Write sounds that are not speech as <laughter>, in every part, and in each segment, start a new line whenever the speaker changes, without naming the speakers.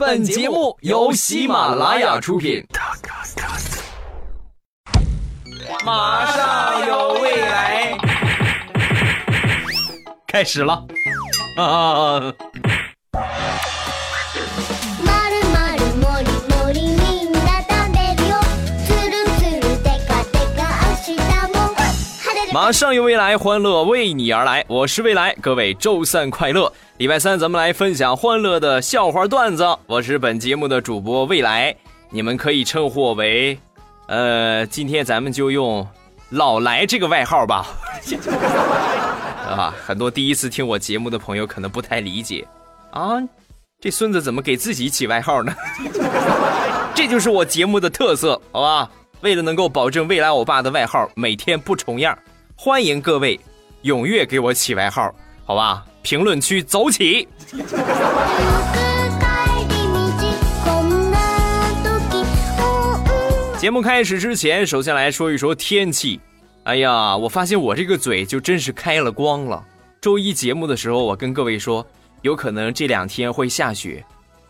本节目由喜马拉雅出品。马上有未来，开始了啊！马上有未来，欢乐为你而来。我是未来，各位周三快乐！礼拜三咱们来分享欢乐的笑话段子。我是本节目的主播未来，你们可以称呼我为，呃，今天咱们就用老来这个外号吧。<laughs> 啊，很多第一次听我节目的朋友可能不太理解啊，这孙子怎么给自己起外号呢？<laughs> 这就是我节目的特色，好吧？为了能够保证未来我爸的外号每天不重样。欢迎各位踊跃给我起外号，好吧？评论区走起！节目开始之前，首先来说一说天气。哎呀，我发现我这个嘴就真是开了光了。周一节目的时候，我跟各位说，有可能这两天会下雪。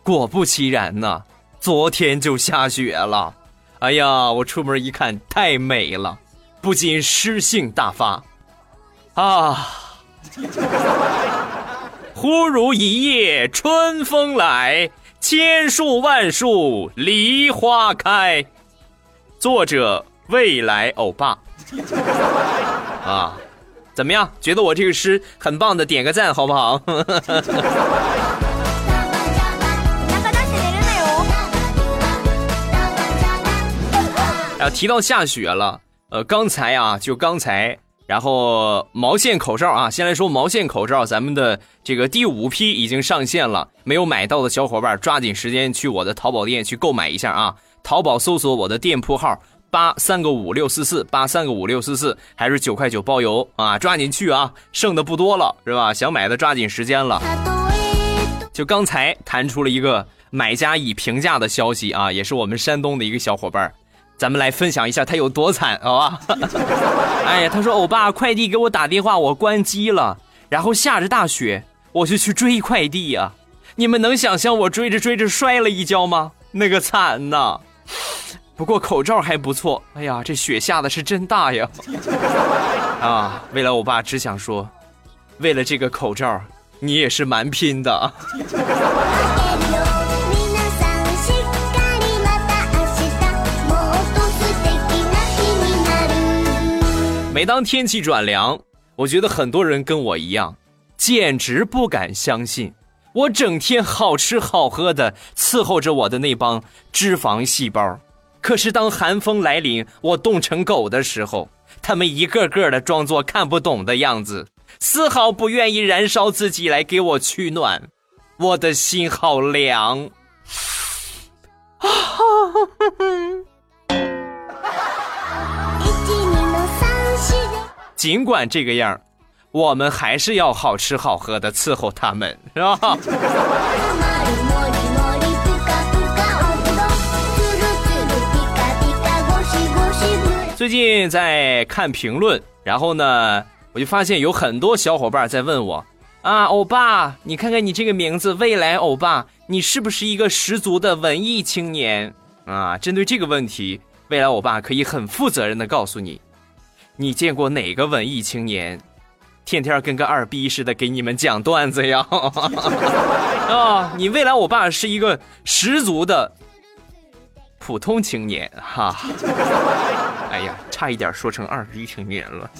果不其然呢，昨天就下雪了。哎呀，我出门一看，太美了。不禁诗兴大发，啊！<laughs> 忽如一夜春风来，千树万树梨花开。作者未来欧巴。<laughs> 啊，怎么样？觉得我这个诗很棒的，点个赞好不好？<laughs> 啊，提到下雪了。呃，刚才啊，就刚才，然后毛线口罩啊，先来说毛线口罩，咱们的这个第五批已经上线了，没有买到的小伙伴抓紧时间去我的淘宝店去购买一下啊！淘宝搜索我的店铺号八三个五六四四八三个五六四四，还是九块九包邮啊！抓紧去啊，剩的不多了，是吧？想买的抓紧时间了。就刚才弹出了一个买家已评价的消息啊，也是我们山东的一个小伙伴。咱们来分享一下他有多惨，好吧？<laughs> 哎呀，他说：“欧巴，快递给我打电话，我关机了，然后下着大雪，我就去追快递呀。你们能想象我追着追着摔了一跤吗？那个惨呐！不过口罩还不错。哎呀，这雪下的是真大呀！<laughs> 啊，未来欧巴只想说，为了这个口罩，你也是蛮拼的。”每当天气转凉，我觉得很多人跟我一样，简直不敢相信，我整天好吃好喝的伺候着我的那帮脂肪细胞，可是当寒风来临，我冻成狗的时候，他们一个个的装作看不懂的样子，丝毫不愿意燃烧自己来给我取暖，我的心好凉。啊！<laughs> 尽管这个样我们还是要好吃好喝的伺候他们，是吧？<laughs> 最近在看评论，然后呢，我就发现有很多小伙伴在问我啊，欧巴，你看看你这个名字，未来欧巴，你是不是一个十足的文艺青年啊？针对这个问题，未来欧巴可以很负责任的告诉你。你见过哪个文艺青年，天天跟个二逼似的给你们讲段子呀？啊，<laughs> 你未来我爸是一个十足的普通青年哈。<laughs> 哎呀，差一点说成二逼青年了。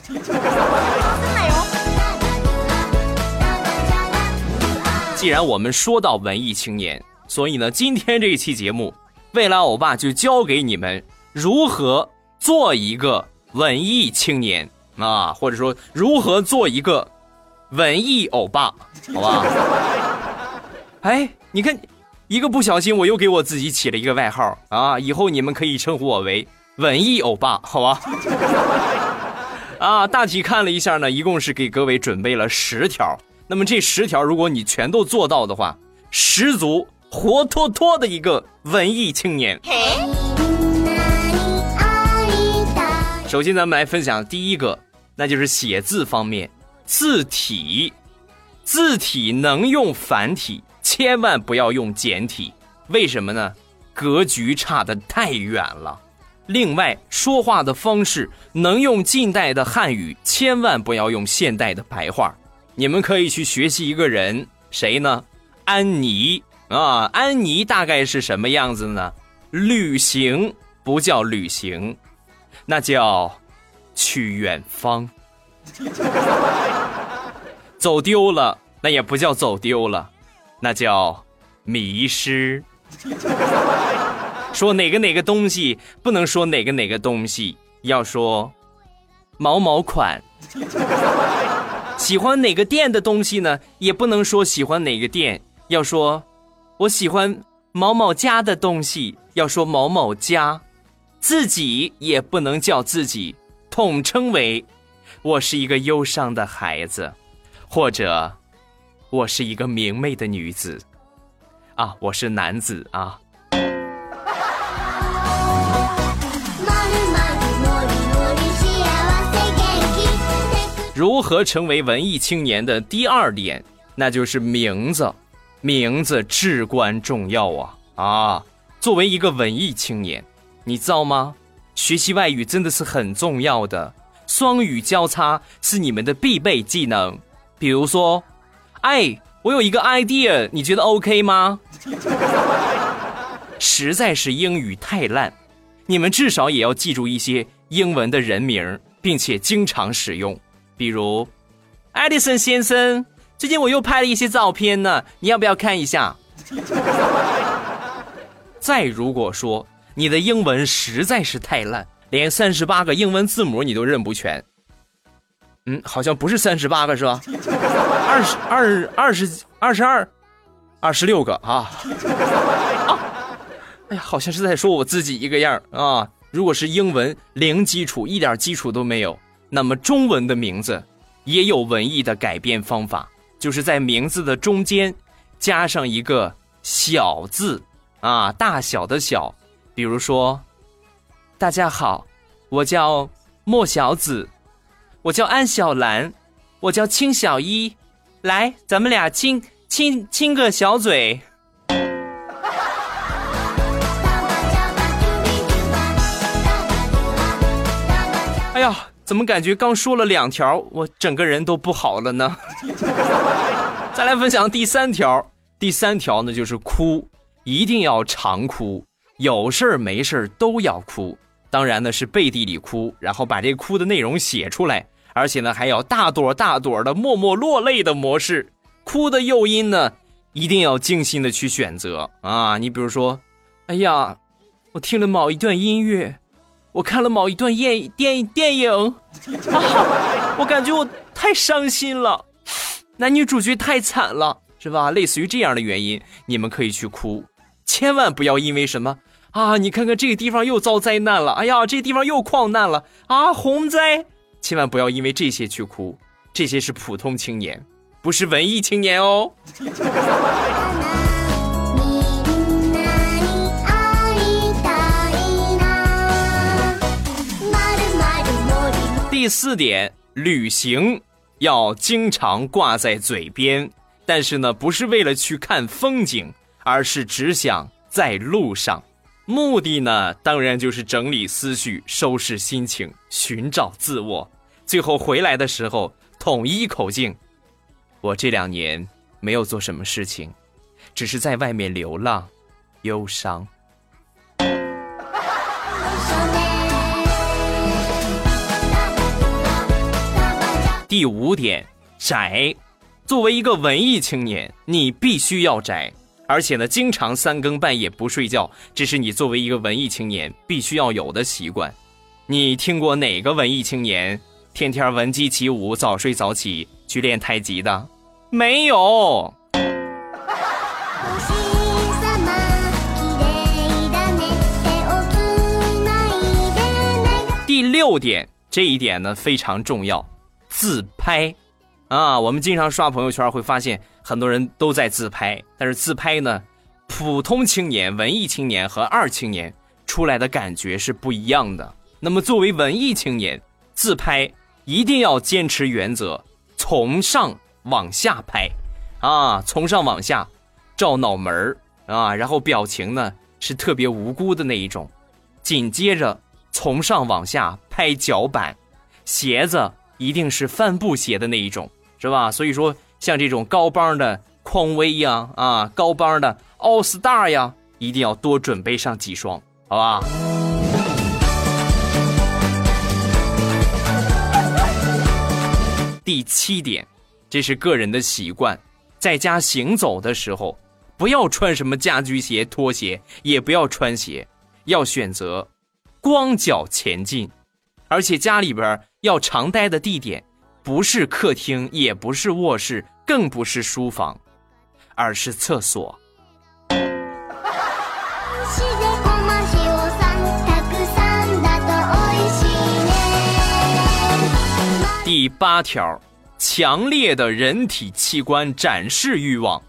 既然我们说到文艺青年，所以呢，今天这一期节目，未来欧巴就教给你们如何做一个。文艺青年啊，或者说如何做一个文艺欧巴，<laughs> 好吧？哎，你看，一个不小心我又给我自己起了一个外号啊！以后你们可以称呼我为文艺欧巴，好吧？<laughs> 啊，大体看了一下呢，一共是给各位准备了十条。那么这十条，如果你全都做到的话，十足活脱脱的一个文艺青年。首先，咱们来分享第一个，那就是写字方面，字体，字体能用繁体，千万不要用简体。为什么呢？格局差的太远了。另外，说话的方式能用近代的汉语，千万不要用现代的白话。你们可以去学习一个人，谁呢？安妮啊，安妮大概是什么样子呢？旅行不叫旅行，那叫去远方。<laughs> 走丢了，那也不叫走丢了，那叫迷失。说哪个哪个东西不能说哪个哪个东西，要说某某款。喜欢哪个店的东西呢？也不能说喜欢哪个店，要说我喜欢某某家的东西，要说某某家。自己也不能叫自己，统称为我是一个忧伤的孩子，或者我是一个明媚的女子。啊，我是男子啊。如何成为文艺青年的第二点，那就是名字，名字至关重要啊啊！作为一个文艺青年，你知道吗？学习外语真的是很重要的，双语交叉是你们的必备技能。比如说，哎，我有一个 idea，你觉得 OK 吗？<laughs> 实在是英语太烂，你们至少也要记住一些英文的人名，并且经常使用。比如，艾迪森先生，最近我又拍了一些照片呢，你要不要看一下？<laughs> 再如果说你的英文实在是太烂，连三十八个英文字母你都认不全，嗯，好像不是三十八个是吧？二十二、二十二、十二、二十六个啊！啊，哎呀，好像是在说我自己一个样啊！如果是英文零基础，一点基础都没有。那么中文的名字也有文艺的改变方法，就是在名字的中间加上一个小字啊，大小的小，比如说，大家好，我叫莫小紫，我叫安小兰，我叫青小一，来，咱们俩亲亲亲个小嘴。哎呀！怎么感觉刚说了两条，我整个人都不好了呢？<laughs> 再来分享第三条，第三条呢就是哭，一定要常哭，有事儿没事儿都要哭。当然呢是背地里哭，然后把这哭的内容写出来，而且呢还要大朵大朵的默默落泪的模式。哭的诱因呢一定要精心的去选择啊！你比如说，哎呀，我听了某一段音乐。我看了某一段电电电影，啊，<laughs> 我感觉我太伤心了，男女主角太惨了，是吧？类似于这样的原因，你们可以去哭，千万不要因为什么啊，你看看这个地方又遭灾难了，哎呀，这地方又矿难了啊，洪灾，千万不要因为这些去哭，这些是普通青年，不是文艺青年哦。第四点，旅行要经常挂在嘴边，但是呢，不是为了去看风景，而是只想在路上。目的呢，当然就是整理思绪、收拾心情、寻找自我。最后回来的时候，统一口径：我这两年没有做什么事情，只是在外面流浪，忧伤。第五点，宅。作为一个文艺青年，你必须要宅，而且呢，经常三更半夜不睡觉，这是你作为一个文艺青年必须要有的习惯。你听过哪个文艺青年天天闻鸡起舞、早睡早起去练太极的？没有。第六点，这一点呢非常重要。自拍，啊，我们经常刷朋友圈会发现很多人都在自拍，但是自拍呢，普通青年、文艺青年和二青年出来的感觉是不一样的。那么作为文艺青年，自拍一定要坚持原则，从上往下拍，啊，从上往下照脑门啊，然后表情呢是特别无辜的那一种，紧接着从上往下拍脚板，鞋子一定是帆布鞋的那一种，是吧？所以说像这种高帮的匡威呀，啊，高帮的 All Star 呀，一定要多准备上几双，好吧？第七点，这是个人的习惯，在家行走的时候，不要穿什么家居鞋、拖鞋，也不要穿鞋，要选择光脚前进。而且家里边要常待的地点，不是客厅，也不是卧室，更不是书房，而是厕所。第八条，强烈的人体器官展示欲望，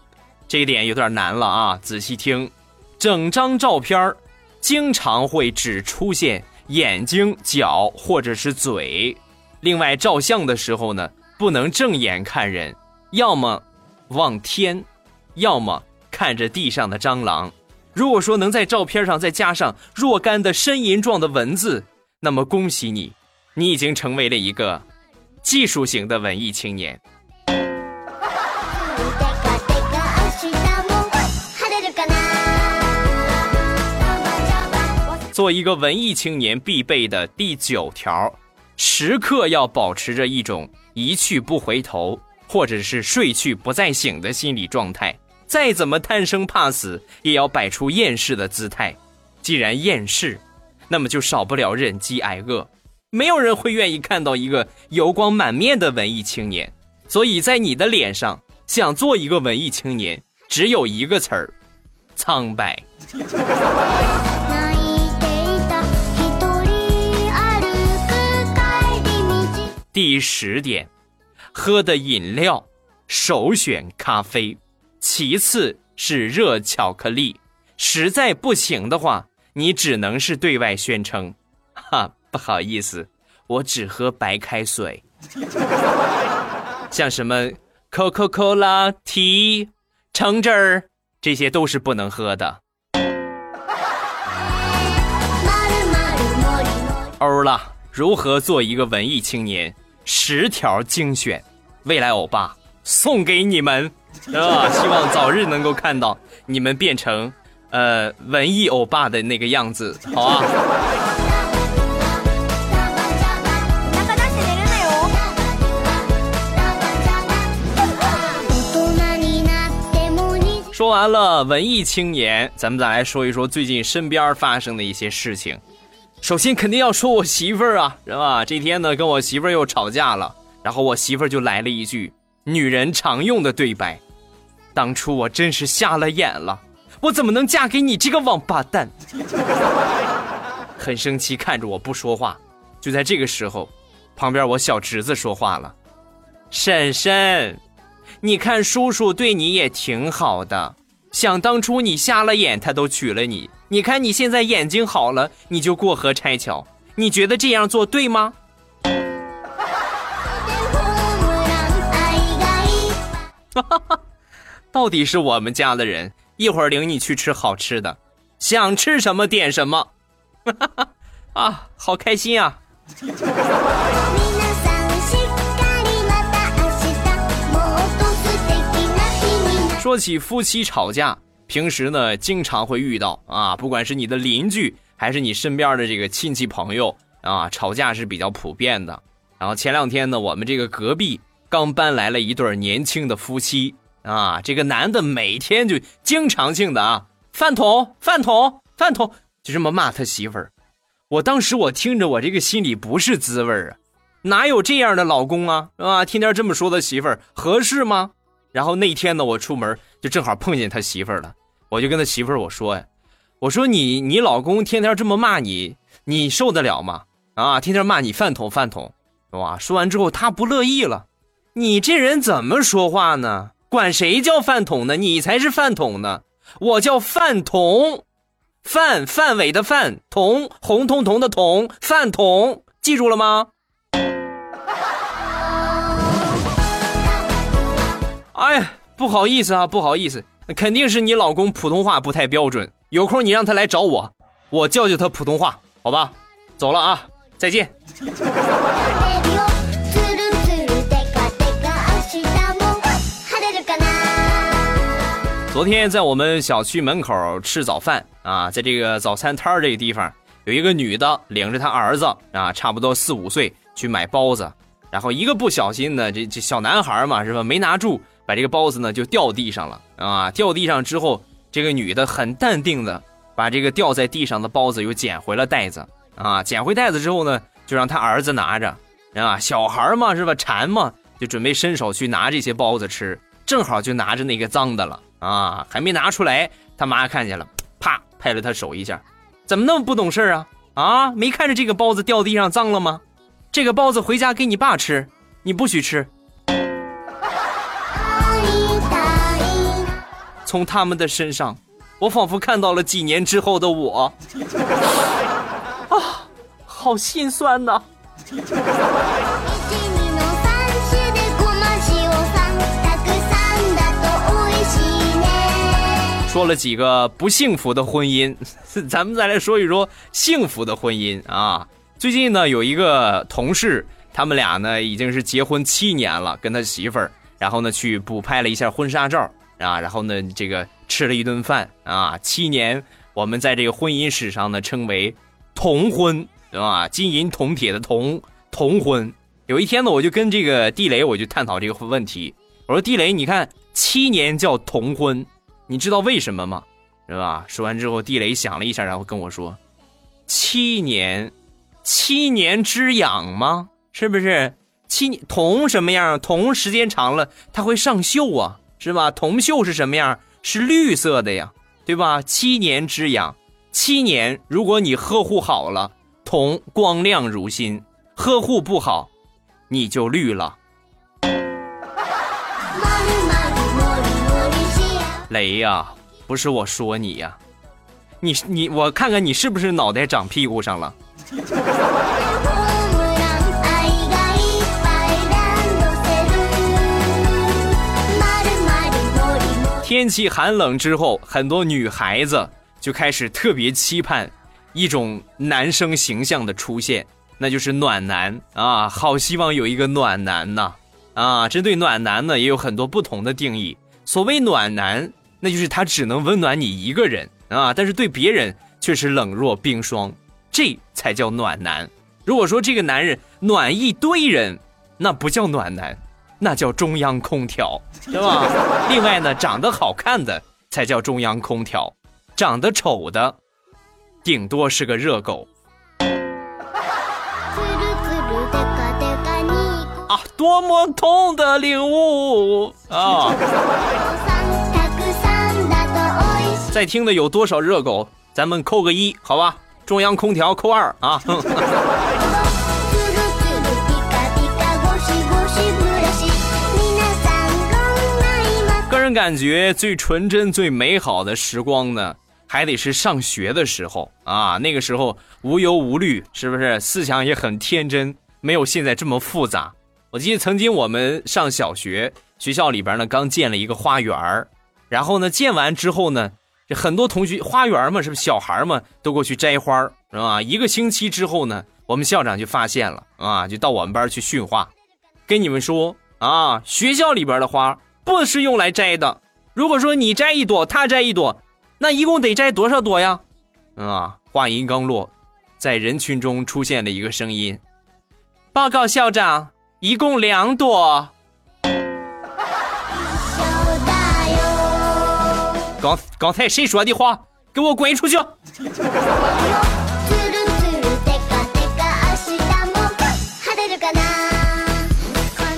这一点有点难了啊！仔细听，整张照片经常会只出现眼睛、脚或者是嘴。另外，照相的时候呢，不能正眼看人，要么望天，要么看着地上的蟑螂。如果说能在照片上再加上若干的呻吟状的文字，那么恭喜你，你已经成为了一个。技术型的文艺青年，做一个文艺青年必备的第九条，时刻要保持着一种一去不回头，或者是睡去不再醒的心理状态。再怎么贪生怕死，也要摆出厌世的姿态。既然厌世，那么就少不了忍饥挨饿。没有人会愿意看到一个油光满面的文艺青年，所以在你的脸上想做一个文艺青年，只有一个词儿：苍白。第十点，喝的饮料首选咖啡，其次是热巧克力，实在不行的话，你只能是对外宣称，哈。不好意思，我只喝白开水。像什么 Coca-Cola、Tea、橙汁儿，这些都是不能喝的。<laughs> 欧了，如何做一个文艺青年？十条精选，未来欧巴送给你们 <laughs> 啊！希望早日能够看到你们变成呃文艺欧巴的那个样子，好啊。说完了文艺青年，咱们再来说一说最近身边发生的一些事情。首先肯定要说我媳妇儿啊，是吧？这天呢跟我媳妇儿又吵架了，然后我媳妇儿就来了一句女人常用的对白：“当初我真是瞎了眼了，我怎么能嫁给你这个王八蛋？”很生气，看着我不说话。就在这个时候，旁边我小侄子说话了：“婶婶。”你看，叔叔对你也挺好的。想当初你瞎了眼，他都娶了你。你看你现在眼睛好了，你就过河拆桥。你觉得这样做对吗？哈 <laughs> 哈到底是我们家的人，一会儿领你去吃好吃的，想吃什么点什么。哈 <laughs> 哈啊，好开心啊！说起夫妻吵架，平时呢经常会遇到啊，不管是你的邻居还是你身边的这个亲戚朋友啊，吵架是比较普遍的。然后前两天呢，我们这个隔壁刚搬来了一对年轻的夫妻啊，这个男的每天就经常性的啊，饭桶饭桶饭桶，就这么骂他媳妇儿。我当时我听着我这个心里不是滋味儿啊，哪有这样的老公啊，是吧？天天这么说他媳妇儿合适吗？然后那天呢，我出门就正好碰见他媳妇儿了，我就跟他媳妇儿我说呀，我说你你老公天天这么骂你，你受得了吗？啊，天天骂你饭桶饭桶，哇！说完之后他不乐意了，你这人怎么说话呢？管谁叫饭桶呢？你才是饭桶呢！我叫饭桶，范范伟的范，桶红彤彤的桶，饭桶，记住了吗？<laughs> 哎呀，不好意思啊，不好意思，肯定是你老公普通话不太标准。有空你让他来找我，我教教他普通话，好吧？走了啊，再见。昨天在我们小区门口吃早饭啊，在这个早餐摊儿这个地方，有一个女的领着她儿子啊，差不多四五岁去买包子，然后一个不小心呢，这这小男孩嘛是吧，没拿住，把这个包子呢就掉地上了啊，掉地上之后，这个女的很淡定的把这个掉在地上的包子又捡回了袋子啊，捡回袋子之后呢，就让他儿子拿着啊，小孩嘛是吧，馋嘛，就准备伸手去拿这些包子吃，正好就拿着那个脏的了。啊，还没拿出来，他妈看见了，啪拍了他手一下，怎么那么不懂事啊？啊，没看着这个包子掉地上脏了吗？这个包子回家给你爸吃，你不许吃。从他们的身上，我仿佛看到了几年之后的我，啊，好心酸呐。说了几个不幸福的婚姻，<laughs> 咱们再来说一说幸福的婚姻啊。最近呢，有一个同事，他们俩呢已经是结婚七年了，跟他媳妇儿，然后呢去补拍了一下婚纱照啊，然后呢这个吃了一顿饭啊。七年，我们在这个婚姻史上呢称为铜婚，对吧？金银铜铁的铜铜婚。有一天呢，我就跟这个地雷，我就探讨这个问题，我说地雷，你看七年叫铜婚。你知道为什么吗？是吧？说完之后，地雷想了一下，然后跟我说：“七年，七年之痒吗？是不是？七铜什么样？铜时间长了，它会上锈啊，是吧？铜锈是什么样？是绿色的呀，对吧？七年之痒，七年，如果你呵护好了，铜光亮如新；呵护不好，你就绿了。”雷呀，不是我说你呀，你你我看看你是不是脑袋长屁股上了。天气寒冷之后，很多女孩子就开始特别期盼一种男生形象的出现，那就是暖男啊！好希望有一个暖男呐！啊，针对暖男呢，也有很多不同的定义。所谓暖男。那就是他只能温暖你一个人啊，但是对别人却是冷若冰霜，这才叫暖男。如果说这个男人暖一堆人，那不叫暖男，那叫中央空调，<laughs> 对吧？另外呢，长得好看的才叫中央空调，长得丑的，顶多是个热狗。<laughs> 啊，多么痛的领悟啊！<laughs> 在听的有多少热狗？咱们扣个一，好吧？中央空调扣二啊！感觉最纯真、最美好的时光呢，还得是上学的时候啊！那个时候无忧无虑，是不是？思想也很天真，没有现在这么复杂。我记得曾经我们上小学，学校里边呢刚建了一个花园然后呢建完之后呢。这很多同学花园嘛，是不是小孩嘛都过去摘花是吧？一个星期之后呢，我们校长就发现了啊，就到我们班去训话，跟你们说啊，学校里边的花不是用来摘的。如果说你摘一朵，他摘一朵，那一共得摘多少朵呀？啊，话音刚落，在人群中出现了一个声音：“报告校长，一共两朵。”刚刚才谁说的话？给我滚出去！<laughs>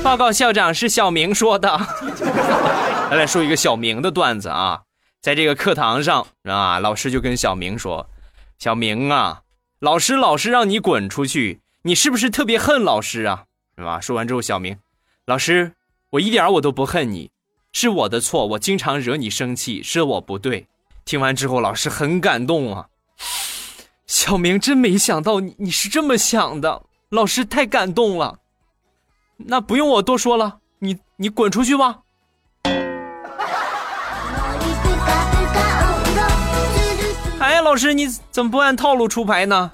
报告校长，是小明说的。<laughs> 来来说一个小明的段子啊，在这个课堂上啊，老师就跟小明说：“小明啊，老师老师让你滚出去，你是不是特别恨老师啊？是吧？”说完之后，小明，老师，我一点我都不恨你。是我的错，我经常惹你生气，是我不对。听完之后，老师很感动啊。小明真没想到你你是这么想的，老师太感动了。那不用我多说了，你你滚出去吧。哎老师你怎么不按套路出牌呢？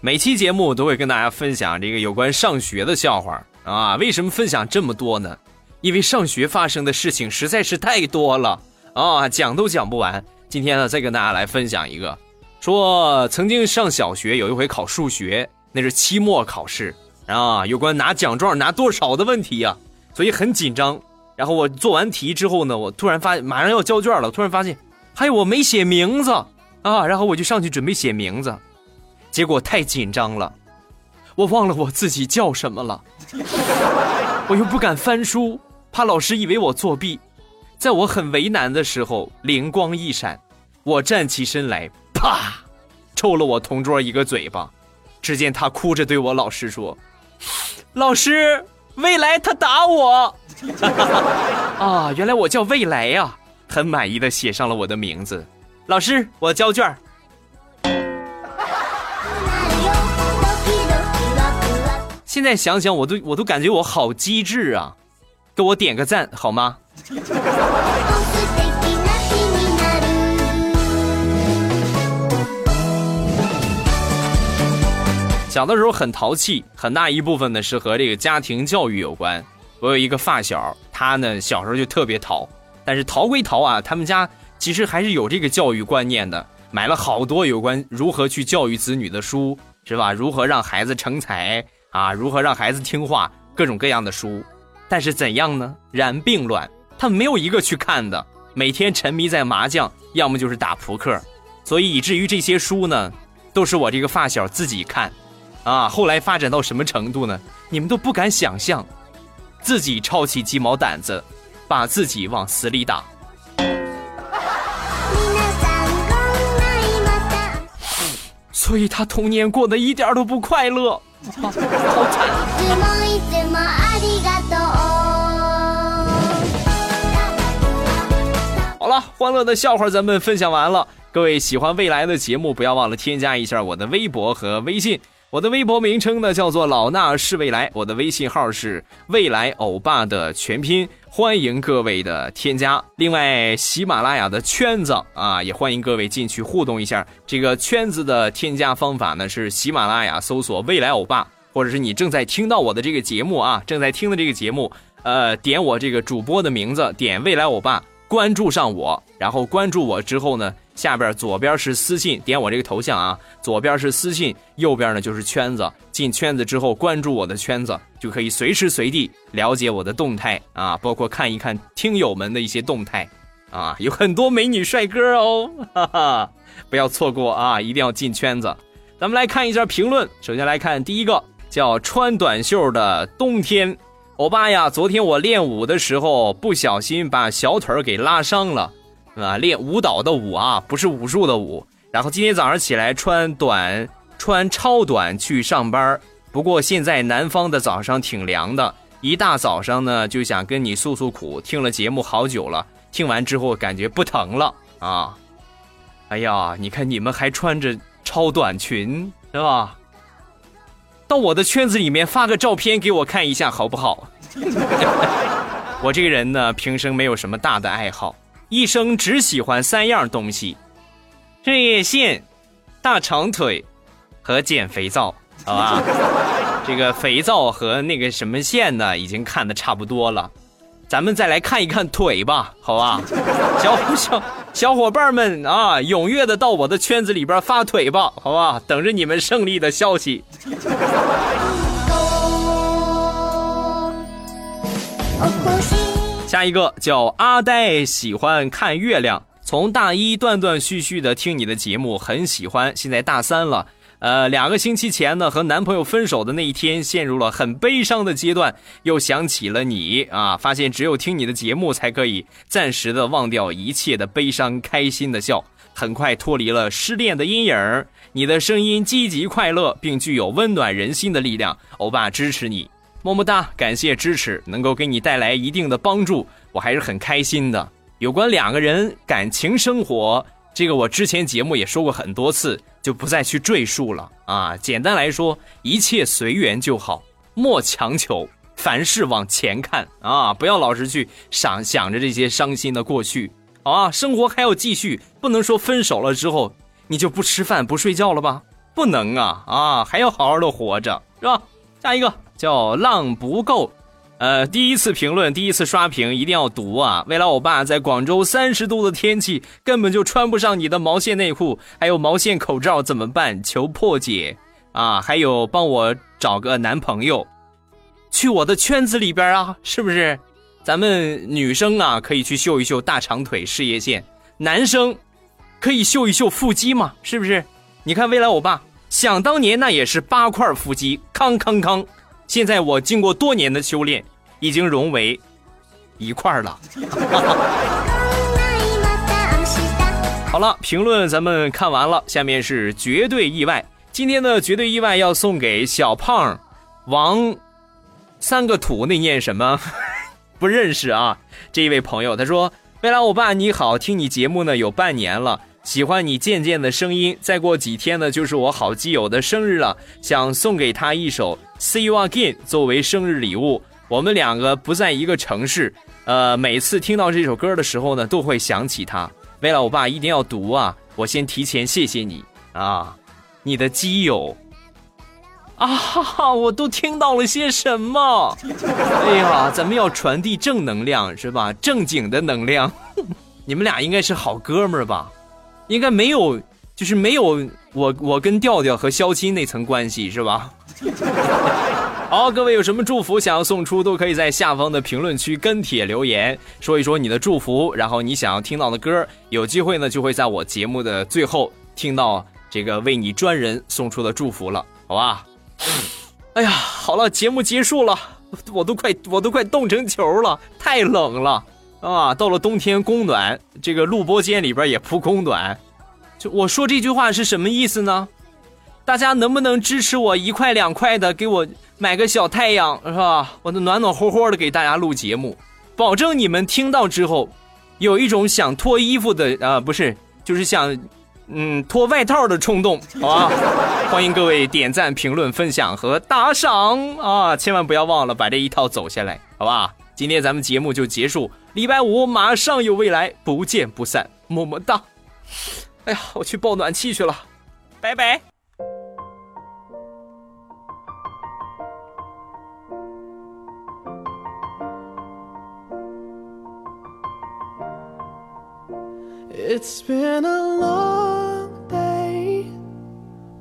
每期节目都会跟大家分享这个有关上学的笑话啊。为什么分享这么多呢？因为上学发生的事情实在是太多了啊，讲都讲不完。今天呢，再跟大家来分享一个，说曾经上小学有一回考数学，那是期末考试啊，有关拿奖状拿多少的问题呀，所以很紧张。然后我做完题之后呢，我突然发马上要交卷了，突然发现还有我没写名字啊，然后我就上去准备写名字。结果太紧张了，我忘了我自己叫什么了，<laughs> 我又不敢翻书，怕老师以为我作弊。在我很为难的时候，灵光一闪，我站起身来，啪，抽了我同桌一个嘴巴。只见他哭着对我老师说：“老师，未来他打我。<laughs> ”啊，原来我叫未来呀！很满意的写上了我的名字。老师，我交卷。现在想想，我都我都感觉我好机智啊！给我点个赞好吗？小的时候很淘气，很大一部分呢是和这个家庭教育有关。我有一个发小，他呢小时候就特别淘，但是淘归淘啊，他们家其实还是有这个教育观念的，买了好多有关如何去教育子女的书，是吧？如何让孩子成才。啊，如何让孩子听话？各种各样的书，但是怎样呢？然并卵，他没有一个去看的，每天沉迷在麻将，要么就是打扑克，所以以至于这些书呢，都是我这个发小自己看。啊，后来发展到什么程度呢？你们都不敢想象，自己抄起鸡毛掸子，把自己往死里打。所以他童年过得一点都不快乐。好惨！好了，欢乐的笑话咱们分享完了。各位喜欢未来的节目，不要忘了添加一下我的微博和微信。我的微博名称呢叫做老衲是未来，我的微信号是未来欧巴的全拼，欢迎各位的添加。另外，喜马拉雅的圈子啊，也欢迎各位进去互动一下。这个圈子的添加方法呢是喜马拉雅搜索未来欧巴，或者是你正在听到我的这个节目啊，正在听的这个节目，呃，点我这个主播的名字，点未来欧巴，关注上我，然后关注我之后呢。下边左边是私信，点我这个头像啊，左边是私信，右边呢就是圈子。进圈子之后，关注我的圈子，就可以随时随地了解我的动态啊，包括看一看听友们的一些动态啊，<laughs> 有很多美女帅哥哦，哈哈，不要错过啊，一定要进圈子。咱们来看一下评论，首先来看第一个，叫穿短袖的冬天，欧巴呀，昨天我练舞的时候不小心把小腿给拉伤了。啊，练舞蹈的舞啊，不是武术的武。然后今天早上起来穿短，穿超短去上班。不过现在南方的早上挺凉的，一大早上呢就想跟你诉诉苦。听了节目好久了，听完之后感觉不疼了啊。哎呀，你看你们还穿着超短裙是吧？到我的圈子里面发个照片给我看一下好不好？<laughs> 我这个人呢，平生没有什么大的爱好。一生只喜欢三样东西：事业线、大长腿和减肥皂，<laughs> 好吧？这个肥皂和那个什么线呢，已经看的差不多了，咱们再来看一看腿吧，好吧？<laughs> 小小小伙伴们啊，踊跃的到我的圈子里边发腿吧，好吧？等着你们胜利的消息。下一个叫阿呆，喜欢看月亮。从大一断断续续的听你的节目，很喜欢。现在大三了，呃，两个星期前呢，和男朋友分手的那一天，陷入了很悲伤的阶段，又想起了你啊，发现只有听你的节目才可以暂时的忘掉一切的悲伤，开心的笑。很快脱离了失恋的阴影。你的声音积极快乐，并具有温暖人心的力量。欧巴支持你。么么哒，感谢支持，能够给你带来一定的帮助，我还是很开心的。有关两个人感情生活，这个我之前节目也说过很多次，就不再去赘述了啊。简单来说，一切随缘就好，莫强求，凡事往前看啊，不要老是去想想着这些伤心的过去，好啊，生活还要继续，不能说分手了之后你就不吃饭不睡觉了吧？不能啊啊，还要好好的活着，是吧？下一个叫浪不够。呃，第一次评论，第一次刷屏，一定要读啊！未来我爸在广州三十度的天气，根本就穿不上你的毛线内裤，还有毛线口罩，怎么办？求破解啊！还有帮我找个男朋友，去我的圈子里边啊，是不是？咱们女生啊，可以去秀一秀大长腿事业线，男生可以秀一秀腹肌嘛，是不是？你看未来我爸，想当年那也是八块腹肌，康康康。现在我经过多年的修炼，已经融为一块了。<laughs> 好了，评论咱们看完了，下面是绝对意外。今天的绝对意外要送给小胖王三个土，那念什么？<laughs> 不认识啊。这一位朋友他说：“未来欧巴你好，听你节目呢有半年了。”喜欢你渐渐的声音，再过几天呢，就是我好基友的生日了，想送给他一首《See You Again》作为生日礼物。我们两个不在一个城市，呃，每次听到这首歌的时候呢，都会想起他。为了我爸一定要读啊，我先提前谢谢你啊，你的基友啊，哈哈，我都听到了些什么？哎呀，咱们要传递正能量是吧？正经的能量，<laughs> 你们俩应该是好哥们儿吧？应该没有，就是没有我我跟调调和肖钦那层关系是吧？<laughs> 好，各位有什么祝福想要送出，都可以在下方的评论区跟帖留言，说一说你的祝福，然后你想要听到的歌，有机会呢就会在我节目的最后听到这个为你专人送出的祝福了，好吧？哎呀，好了，节目结束了，我都快我都快冻成球了，太冷了。啊，到了冬天供暖，这个录播间里边也铺供暖。就我说这句话是什么意思呢？大家能不能支持我一块两块的，给我买个小太阳，是吧？我的暖暖和和的给大家录节目，保证你们听到之后，有一种想脱衣服的啊，不是，就是想，嗯，脱外套的冲动，好吧？<laughs> 欢迎各位点赞、评论、分享和打赏啊！千万不要忘了把这一套走下来，好吧？今天咱们节目就结束，礼拜五马上有未来，不见不散，么么哒！哎呀，我去抱暖气去了，拜拜。It's been a long day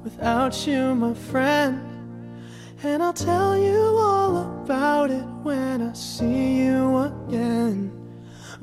without you, my friend. And I'll tell you all about it when I see you again.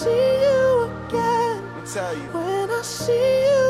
see you again. tell you. When I see you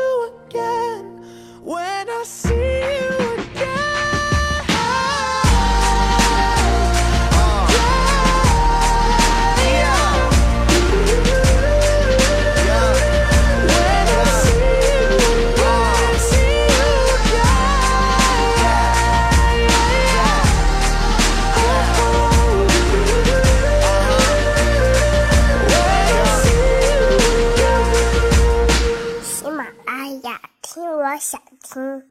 想听。